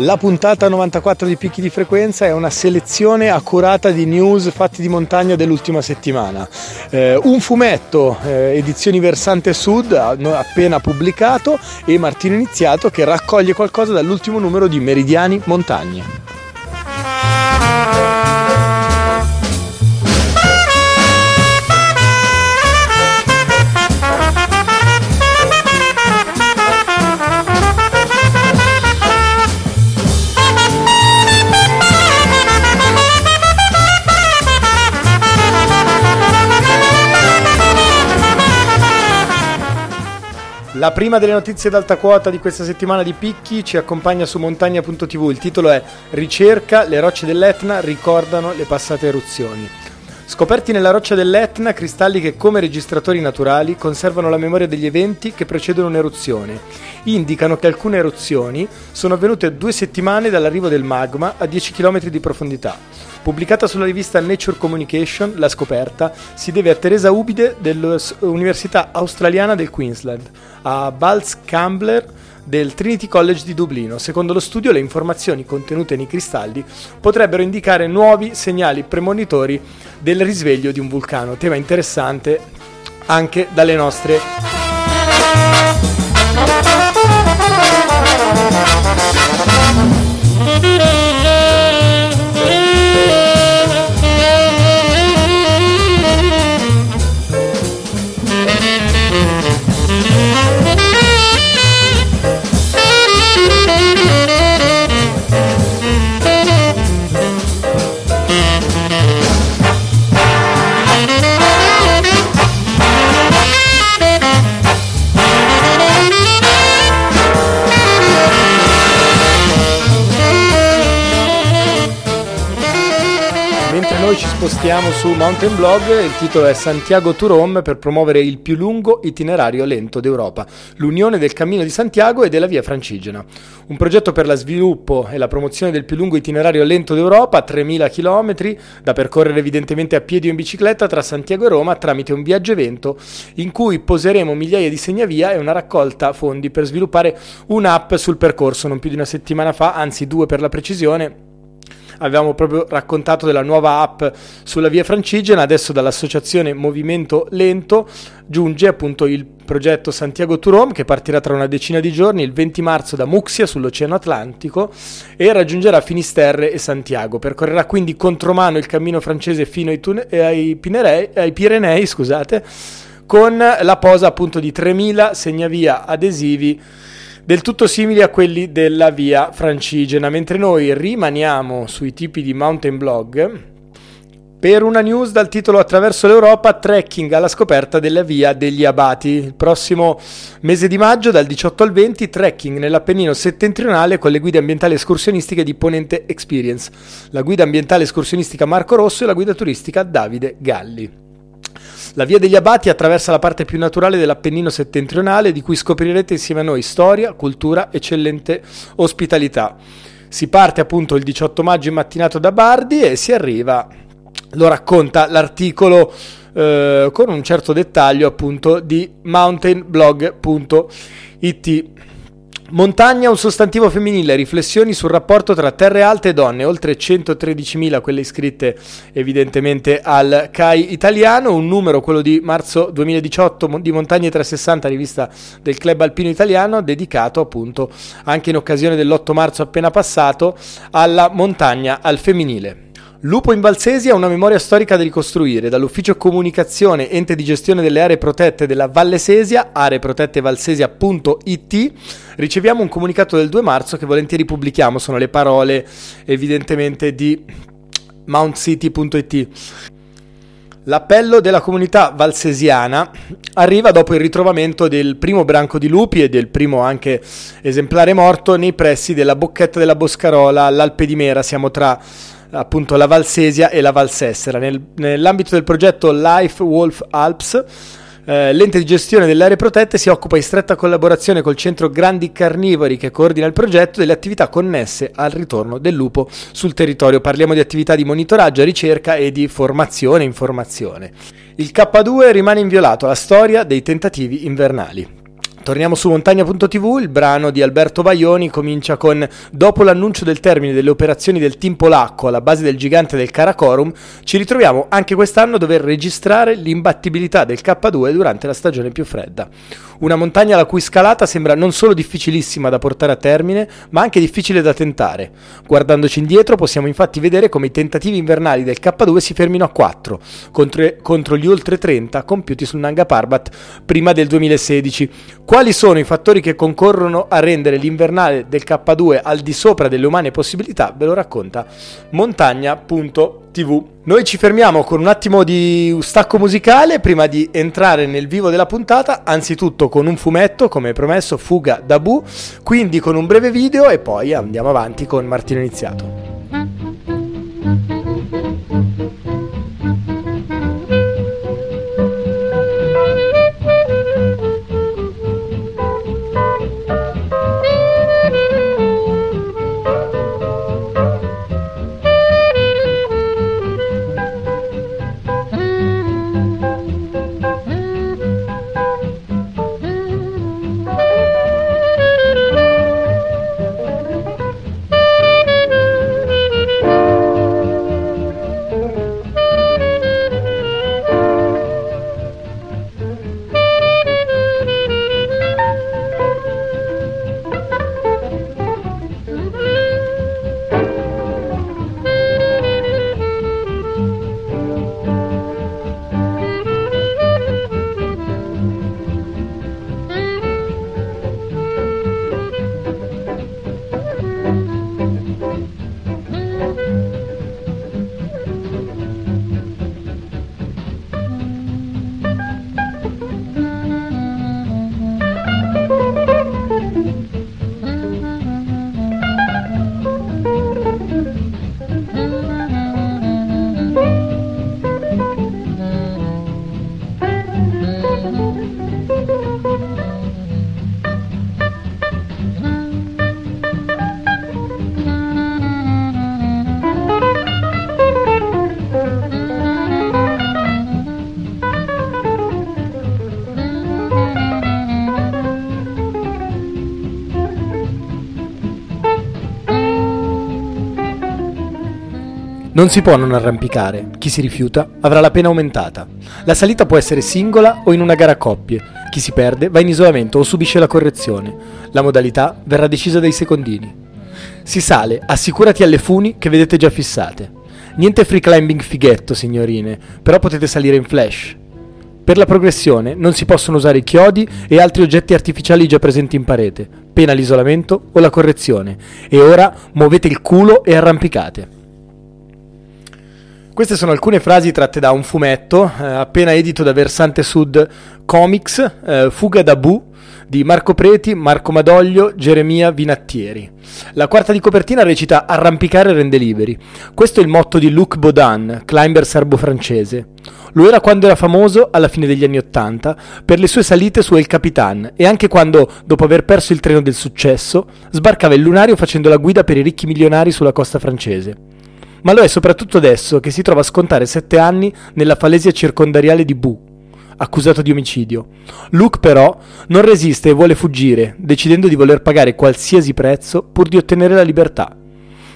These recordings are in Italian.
La puntata 94 di Picchi di Frequenza è una selezione accurata di news fatti di montagna dell'ultima settimana. Eh, un fumetto, eh, edizioni Versante Sud, appena pubblicato, e Martino Iniziato che raccoglie qualcosa dall'ultimo numero di Meridiani Montagne. La prima delle notizie d'alta quota di questa settimana di Picchi ci accompagna su montagna.tv. Il titolo è Ricerca, le rocce dell'Etna ricordano le passate eruzioni. Scoperti nella roccia dell'Etna, cristalli che come registratori naturali conservano la memoria degli eventi che precedono un'eruzione. Indicano che alcune eruzioni sono avvenute due settimane dall'arrivo del magma a 10 km di profondità. Pubblicata sulla rivista Nature Communication, la scoperta si deve a Teresa Ubide dell'Università Australiana del Queensland, a Balz Cambler del Trinity College di Dublino. Secondo lo studio, le informazioni contenute nei cristalli potrebbero indicare nuovi segnali premonitori del risveglio di un vulcano, tema interessante anche dalle nostre spostiamo su Mountain Blog, il titolo è Santiago to Rome per promuovere il più lungo itinerario lento d'Europa, l'unione del Cammino di Santiago e della Via Francigena. Un progetto per la sviluppo e la promozione del più lungo itinerario lento d'Europa, 3.000 km, da percorrere evidentemente a piedi o in bicicletta tra Santiago e Roma tramite un viaggio evento in cui poseremo migliaia di segnavia e una raccolta fondi per sviluppare un'app sul percorso non più di una settimana fa, anzi due per la precisione avevamo proprio raccontato della nuova app sulla via Francigena, adesso dall'associazione Movimento Lento giunge appunto il progetto Santiago Turom che partirà tra una decina di giorni, il 20 marzo da Muxia sull'Oceano Atlantico e raggiungerà Finisterre e Santiago. Percorrerà quindi contromano il cammino francese fino ai, Tune- ai, Pinerei, ai Pirenei, scusate, con la posa appunto di 3000 segnavia adesivi del tutto simili a quelli della via Francigena, mentre noi rimaniamo sui tipi di mountain blog per una news dal titolo Attraverso l'Europa, trekking alla scoperta della via degli Abati. Il prossimo mese di maggio, dal 18 al 20, trekking nell'Appennino settentrionale con le guide ambientali escursionistiche di Ponente Experience, la guida ambientale escursionistica Marco Rosso e la guida turistica Davide Galli. La via degli Abati attraversa la parte più naturale dell'Appennino settentrionale, di cui scoprirete insieme a noi storia, cultura, eccellente ospitalità. Si parte appunto il 18 maggio in mattinato da Bardi e si arriva, lo racconta l'articolo eh, con un certo dettaglio appunto di mountainblog.it. Montagna, un sostantivo femminile, riflessioni sul rapporto tra terre alte e donne, oltre 113.000 quelle iscritte evidentemente al CAI italiano, un numero, quello di marzo 2018 di Montagne 360, rivista del Club Alpino Italiano, dedicato appunto anche in occasione dell'8 marzo appena passato alla montagna al femminile. Lupo in Valsesia una memoria storica da ricostruire. Dall'ufficio comunicazione ente di gestione delle aree protette della Valle Sesia, areprotettevalsesia.it, riceviamo un comunicato del 2 marzo che volentieri pubblichiamo. Sono le parole evidentemente di mountcity.it. L'appello della comunità valsesiana arriva dopo il ritrovamento del primo branco di lupi e del primo anche esemplare morto nei pressi della bocchetta della Boscarola all'Alpe di Mera. Siamo tra appunto la Valsesia e la Valsessera. Nel, nell'ambito del progetto Life Wolf Alps eh, l'ente di gestione delle aree protette si occupa in stretta collaborazione col centro Grandi Carnivori che coordina il progetto delle attività connesse al ritorno del lupo sul territorio. Parliamo di attività di monitoraggio, ricerca e di formazione e informazione. Il K2 rimane inviolato, la storia dei tentativi invernali. Torniamo su montagna.tv, il brano di Alberto Baioni comincia con Dopo l'annuncio del termine delle operazioni del team polacco alla base del gigante del Karakorum, ci ritroviamo anche quest'anno a dover registrare l'imbattibilità del K2 durante la stagione più fredda. Una montagna la cui scalata sembra non solo difficilissima da portare a termine, ma anche difficile da tentare. Guardandoci indietro possiamo infatti vedere come i tentativi invernali del K2 si fermino a 4, contro, contro gli oltre 30 compiuti sul Nanga Parbat prima del 2016 quali sono i fattori che concorrono a rendere l'invernale del K2 al di sopra delle umane possibilità? Ve lo racconta montagna.tv. Noi ci fermiamo con un attimo di stacco musicale prima di entrare nel vivo della puntata, anzitutto con un fumetto, come promesso, Fuga da Bu, quindi con un breve video e poi andiamo avanti con Martino Iniziato. Non si può non arrampicare, chi si rifiuta avrà la pena aumentata. La salita può essere singola o in una gara a coppie, chi si perde va in isolamento o subisce la correzione. La modalità verrà decisa dai secondini. Si sale, assicurati alle funi che vedete già fissate. Niente free climbing fighetto, signorine, però potete salire in flash. Per la progressione non si possono usare chiodi e altri oggetti artificiali già presenti in parete, pena l'isolamento o la correzione. E ora muovete il culo e arrampicate. Queste sono alcune frasi tratte da un fumetto eh, appena edito da Versante Sud Comics, eh, Fuga da Bu, di Marco Preti, Marco Madoglio, Geremia Vinattieri. La quarta di copertina recita Arrampicare rende liberi. Questo è il motto di Luc Baudin, climber serbo-francese. Lo era quando era famoso, alla fine degli anni Ottanta, per le sue salite su El Capitan e anche quando, dopo aver perso il treno del successo, sbarcava il lunario facendo la guida per i ricchi milionari sulla costa francese ma lo è soprattutto adesso che si trova a scontare sette anni nella falesia circondariale di Bu, accusato di omicidio. Luke però non resiste e vuole fuggire, decidendo di voler pagare qualsiasi prezzo pur di ottenere la libertà.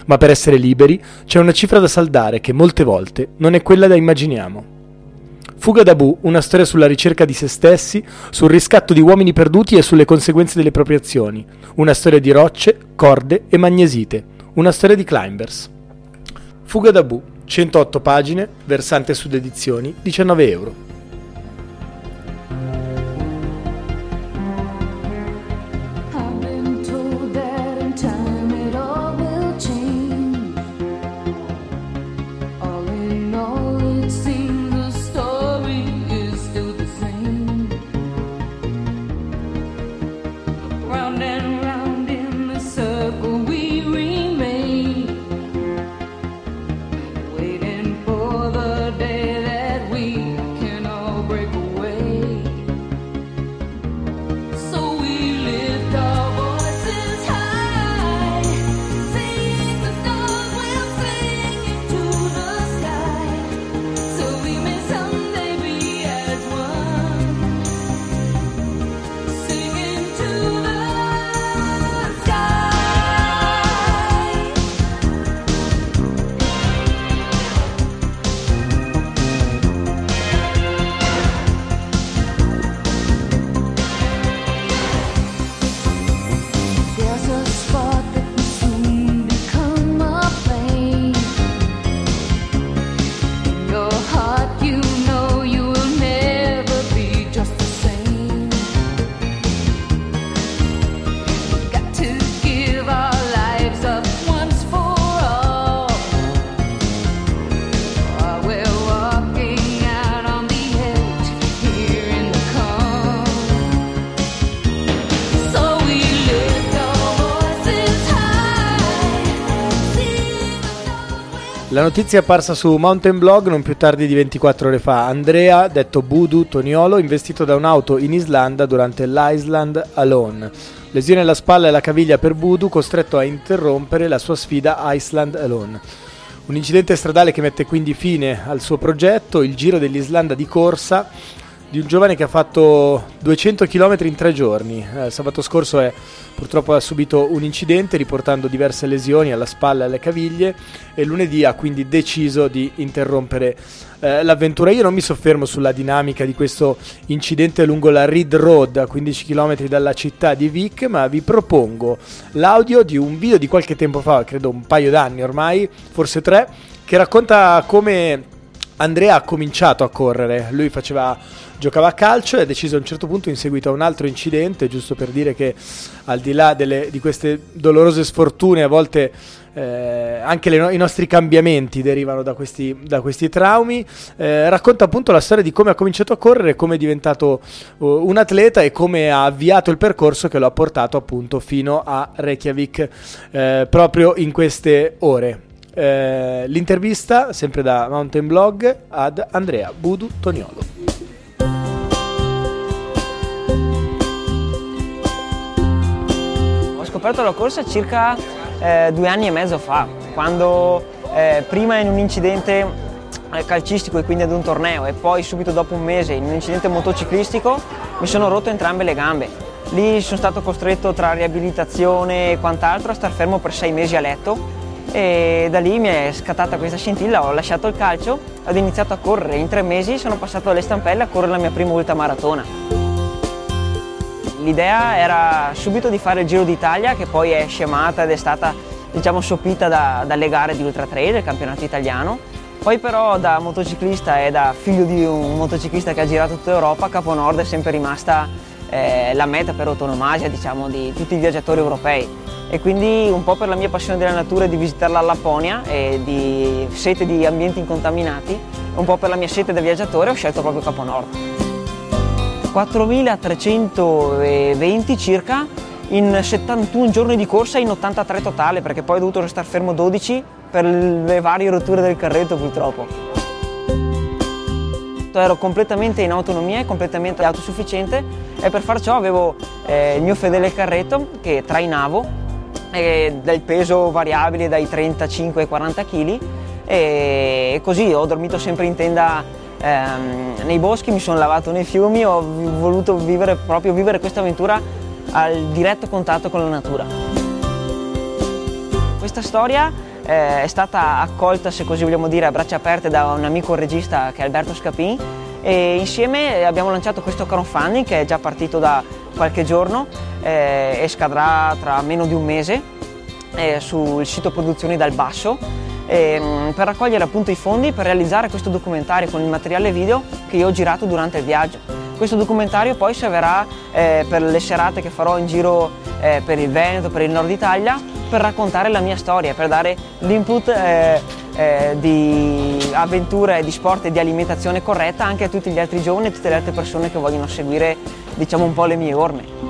Ma per essere liberi c'è una cifra da saldare che molte volte non è quella da immaginiamo. Fuga da Bu, una storia sulla ricerca di se stessi, sul riscatto di uomini perduti e sulle conseguenze delle proprie azioni. Una storia di rocce, corde e magnesite. Una storia di climbers. Fuga da Bu, 108 pagine, versante sud edizioni, 19 euro. La notizia è apparsa su Mountain Blog non più tardi di 24 ore fa. Andrea, detto Budu Toniolo, investito da un'auto in Islanda durante l'Island Alone. Lesione alla spalla e alla caviglia per Budu, costretto a interrompere la sua sfida Iceland Alone. Un incidente stradale che mette quindi fine al suo progetto, il Giro dell'Islanda di corsa di un giovane che ha fatto 200 km in tre giorni. Eh, sabato scorso è, purtroppo ha subito un incidente riportando diverse lesioni alla spalla e alle caviglie e lunedì ha quindi deciso di interrompere eh, l'avventura. Io non mi soffermo sulla dinamica di questo incidente lungo la Reed Road a 15 km dalla città di Vic, ma vi propongo l'audio di un video di qualche tempo fa, credo un paio d'anni ormai, forse tre, che racconta come Andrea ha cominciato a correre. Lui faceva giocava a calcio e ha deciso a un certo punto in seguito a un altro incidente, giusto per dire che al di là delle, di queste dolorose sfortune a volte eh, anche no- i nostri cambiamenti derivano da questi, da questi traumi, eh, racconta appunto la storia di come ha cominciato a correre, come è diventato uh, un atleta e come ha avviato il percorso che lo ha portato appunto fino a Reykjavik eh, proprio in queste ore. Eh, l'intervista, sempre da Mountain Blog, ad Andrea Budu Toniolo. Scoperto la corsa circa eh, due anni e mezzo fa, quando eh, prima in un incidente eh, calcistico e quindi ad un torneo e poi subito dopo un mese in un incidente motociclistico mi sono rotto entrambe le gambe. Lì sono stato costretto tra riabilitazione e quant'altro a star fermo per sei mesi a letto e da lì mi è scattata questa scintilla, ho lasciato il calcio, ho iniziato a correre, in tre mesi sono passato alle stampelle a correre la mia prima ultramaratona. L'idea era subito di fare il Giro d'Italia che poi è scemata ed è stata diciamo, sopita da, dalle gare di Ultra Trail del campionato italiano. Poi però da motociclista e da figlio di un motociclista che ha girato tutta Europa, Capo Nord è sempre rimasta eh, la meta per autonomasia diciamo, di tutti i viaggiatori europei. E quindi un po' per la mia passione della natura di visitare la Lapponia e di sete di ambienti incontaminati, un po' per la mia sete da viaggiatore ho scelto proprio Capo Nord. 4.320 circa in 71 giorni di corsa in 83 totale perché poi ho dovuto restare fermo 12 per le varie rotture del carretto purtroppo. Ero completamente in autonomia e completamente autosufficiente e per far ciò avevo eh, il mio fedele carretto che trainavo eh, del peso variabile dai 35 ai 40 kg e così ho dormito sempre in tenda ehm, nei boschi, mi sono lavato nei fiumi, ho voluto vivere, proprio vivere questa avventura al diretto contatto con la natura. Questa storia eh, è stata accolta, se così vogliamo dire, a braccia aperte da un amico regista che è Alberto Scapin e insieme abbiamo lanciato questo crowdfunding che è già partito da qualche giorno eh, e scadrà tra meno di un mese eh, sul sito Produzioni dal Basso ehm, per raccogliere appunto i fondi per realizzare questo documentario con il materiale video che io ho girato durante il viaggio. Questo documentario poi servirà eh, per le serate che farò in giro eh, per il Veneto, per il nord Italia, per raccontare la mia storia, per dare l'input eh, eh di avventura, di sport e di alimentazione corretta anche a tutti gli altri giovani e tutte le altre persone che vogliono seguire diciamo un po' le mie orme.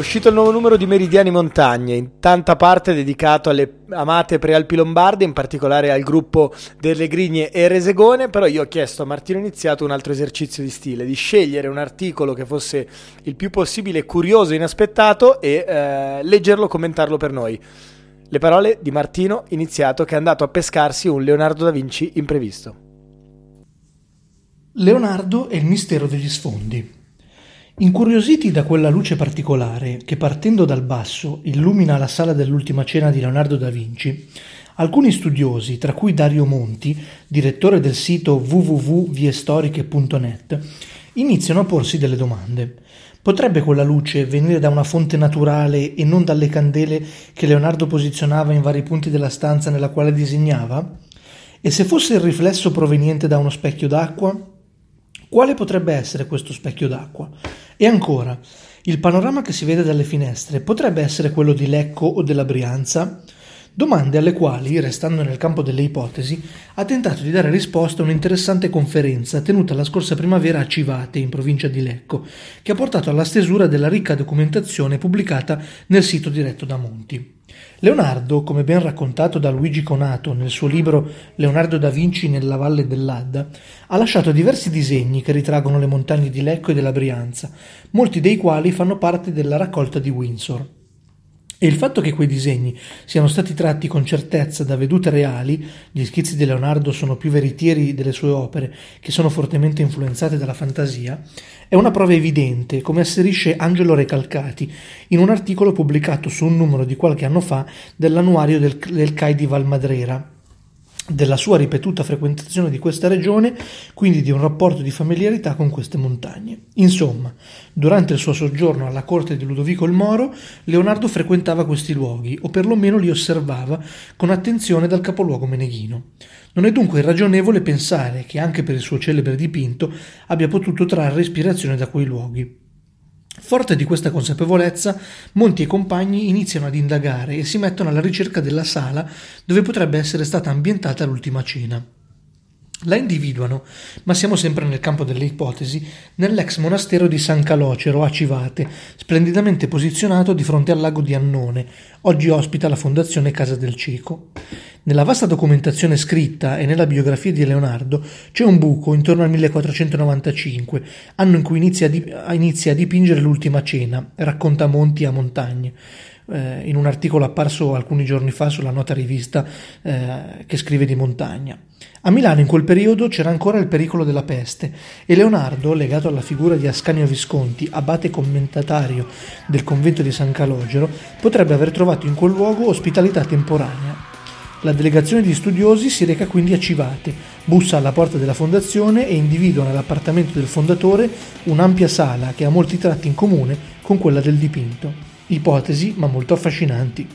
Uscito il nuovo numero di Meridiani Montagne, in tanta parte dedicato alle amate prealpi lombarde, in particolare al gruppo delle Grigne e Resegone, però io ho chiesto a Martino Iniziato un altro esercizio di stile, di scegliere un articolo che fosse il più possibile curioso e inaspettato e eh, leggerlo, commentarlo per noi. Le parole di Martino Iniziato che è andato a pescarsi un Leonardo da Vinci imprevisto. Leonardo e il mistero degli sfondi. Incuriositi da quella luce particolare che partendo dal basso illumina la sala dell'ultima cena di Leonardo da Vinci, alcuni studiosi, tra cui Dario Monti, direttore del sito www.viestoriche.net, iniziano a porsi delle domande. Potrebbe quella luce venire da una fonte naturale e non dalle candele che Leonardo posizionava in vari punti della stanza nella quale disegnava? E se fosse il riflesso proveniente da uno specchio d'acqua? Quale potrebbe essere questo specchio d'acqua? E ancora, il panorama che si vede dalle finestre potrebbe essere quello di Lecco o della Brianza? Domande alle quali, restando nel campo delle ipotesi, ha tentato di dare risposta a un'interessante conferenza tenuta la scorsa primavera a Civate, in provincia di Lecco, che ha portato alla stesura della ricca documentazione pubblicata nel sito diretto da Monti. Leonardo, come ben raccontato da Luigi Conato nel suo libro Leonardo da Vinci nella Valle dell'Adda, ha lasciato diversi disegni che ritraggono le montagne di Lecco e della Brianza, molti dei quali fanno parte della raccolta di Windsor. E il fatto che quei disegni siano stati tratti con certezza da vedute reali, gli schizzi di Leonardo sono più veritieri delle sue opere, che sono fortemente influenzate dalla fantasia, è una prova evidente, come asserisce Angelo Recalcati in un articolo pubblicato su un numero di qualche anno fa dell'annuario del, del CAI di Valmadrera, della sua ripetuta frequentazione di questa regione, quindi di un rapporto di familiarità con queste montagne. Insomma, durante il suo soggiorno alla corte di Ludovico il Moro, Leonardo frequentava questi luoghi, o perlomeno li osservava con attenzione dal capoluogo meneghino. Non è dunque irragionevole pensare che anche per il suo celebre dipinto abbia potuto trarre ispirazione da quei luoghi. Forte di questa consapevolezza, Monti e compagni iniziano ad indagare e si mettono alla ricerca della sala dove potrebbe essere stata ambientata l'ultima cena. La individuano, ma siamo sempre nel campo delle ipotesi, nell'ex monastero di San Calocero a Civate, splendidamente posizionato di fronte al lago di Annone, oggi ospita la Fondazione Casa del Cieco. Nella vasta documentazione scritta e nella biografia di Leonardo c'è un buco intorno al 1495, anno in cui inizia a, dip- inizia a dipingere l'ultima cena, racconta Monti a montagne eh, in un articolo apparso alcuni giorni fa sulla nota rivista eh, che scrive di montagna. A Milano in quel periodo c'era ancora il pericolo della peste e Leonardo, legato alla figura di Ascanio Visconti, abate commendatario del convento di San Calogero, potrebbe aver trovato in quel luogo ospitalità temporanea. La delegazione di studiosi si reca quindi a Civate, bussa alla porta della fondazione e individua nell'appartamento del fondatore un'ampia sala che ha molti tratti in comune con quella del dipinto. Ipotesi, ma molto affascinanti.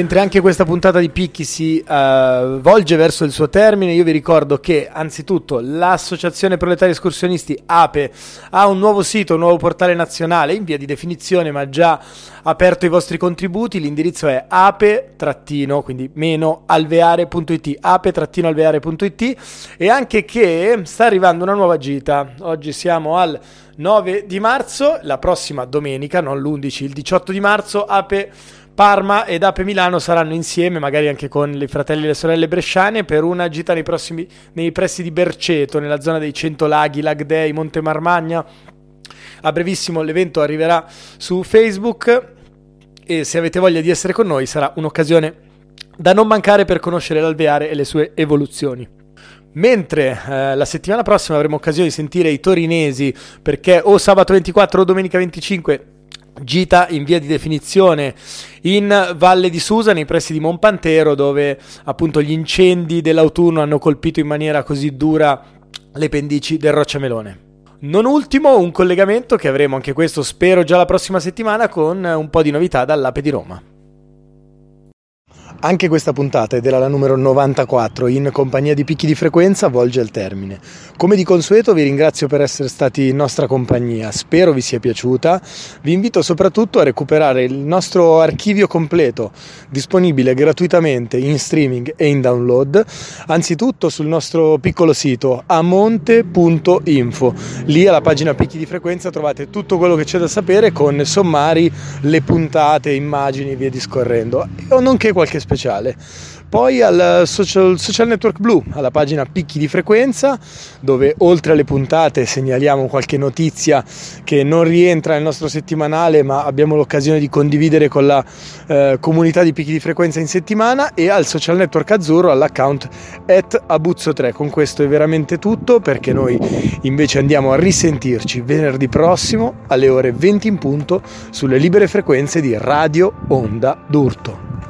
Mentre anche questa puntata di Picchi si uh, volge verso il suo termine, io vi ricordo che anzitutto l'Associazione Proletari Escursionisti APE ha un nuovo sito, un nuovo portale nazionale in via di definizione, ma già aperto i vostri contributi. L'indirizzo è ape quindi meno alveare.it, ape-alveare.it e anche che sta arrivando una nuova gita. Oggi siamo al 9 di marzo, la prossima domenica, non l'11, il 18 di marzo, Ape Parma ed Ape Milano saranno insieme, magari anche con i fratelli e le sorelle bresciane, per una gita nei, prossimi, nei pressi di Berceto, nella zona dei Cento Laghi, Lag Dei, Monte Marmagna. A brevissimo l'evento arriverà su Facebook e se avete voglia di essere con noi sarà un'occasione da non mancare per conoscere l'alveare e le sue evoluzioni. Mentre eh, la settimana prossima avremo occasione di sentire i torinesi perché o sabato 24 o domenica 25 gita in via di definizione in Valle di Susa, nei pressi di Monpantero, dove appunto gli incendi dell'autunno hanno colpito in maniera così dura le pendici del Rocciamelone. Non ultimo, un collegamento che avremo anche questo, spero, già la prossima settimana con un po' di novità dall'Ape di Roma. Anche questa puntata, ed era la numero 94, in compagnia di picchi di frequenza, volge al termine. Come di consueto vi ringrazio per essere stati in nostra compagnia, spero vi sia piaciuta. Vi invito soprattutto a recuperare il nostro archivio completo, disponibile gratuitamente in streaming e in download, anzitutto sul nostro piccolo sito amonte.info. Lì alla pagina picchi di frequenza trovate tutto quello che c'è da sapere con sommari, le puntate, immagini e via discorrendo, o nonché qualche speciale. Poi al social, social, Network Blue, alla pagina Picchi di Frequenza, dove oltre alle puntate segnaliamo qualche notizia che non rientra nel nostro settimanale, ma abbiamo l'occasione di condividere con la eh, comunità di Picchi di Frequenza in settimana, e al Social Network Azzurro all'account at Abuzzo3. Con questo è veramente tutto, perché noi invece andiamo a risentirci venerdì prossimo alle ore 20 in punto sulle libere frequenze di Radio Onda d'Urto.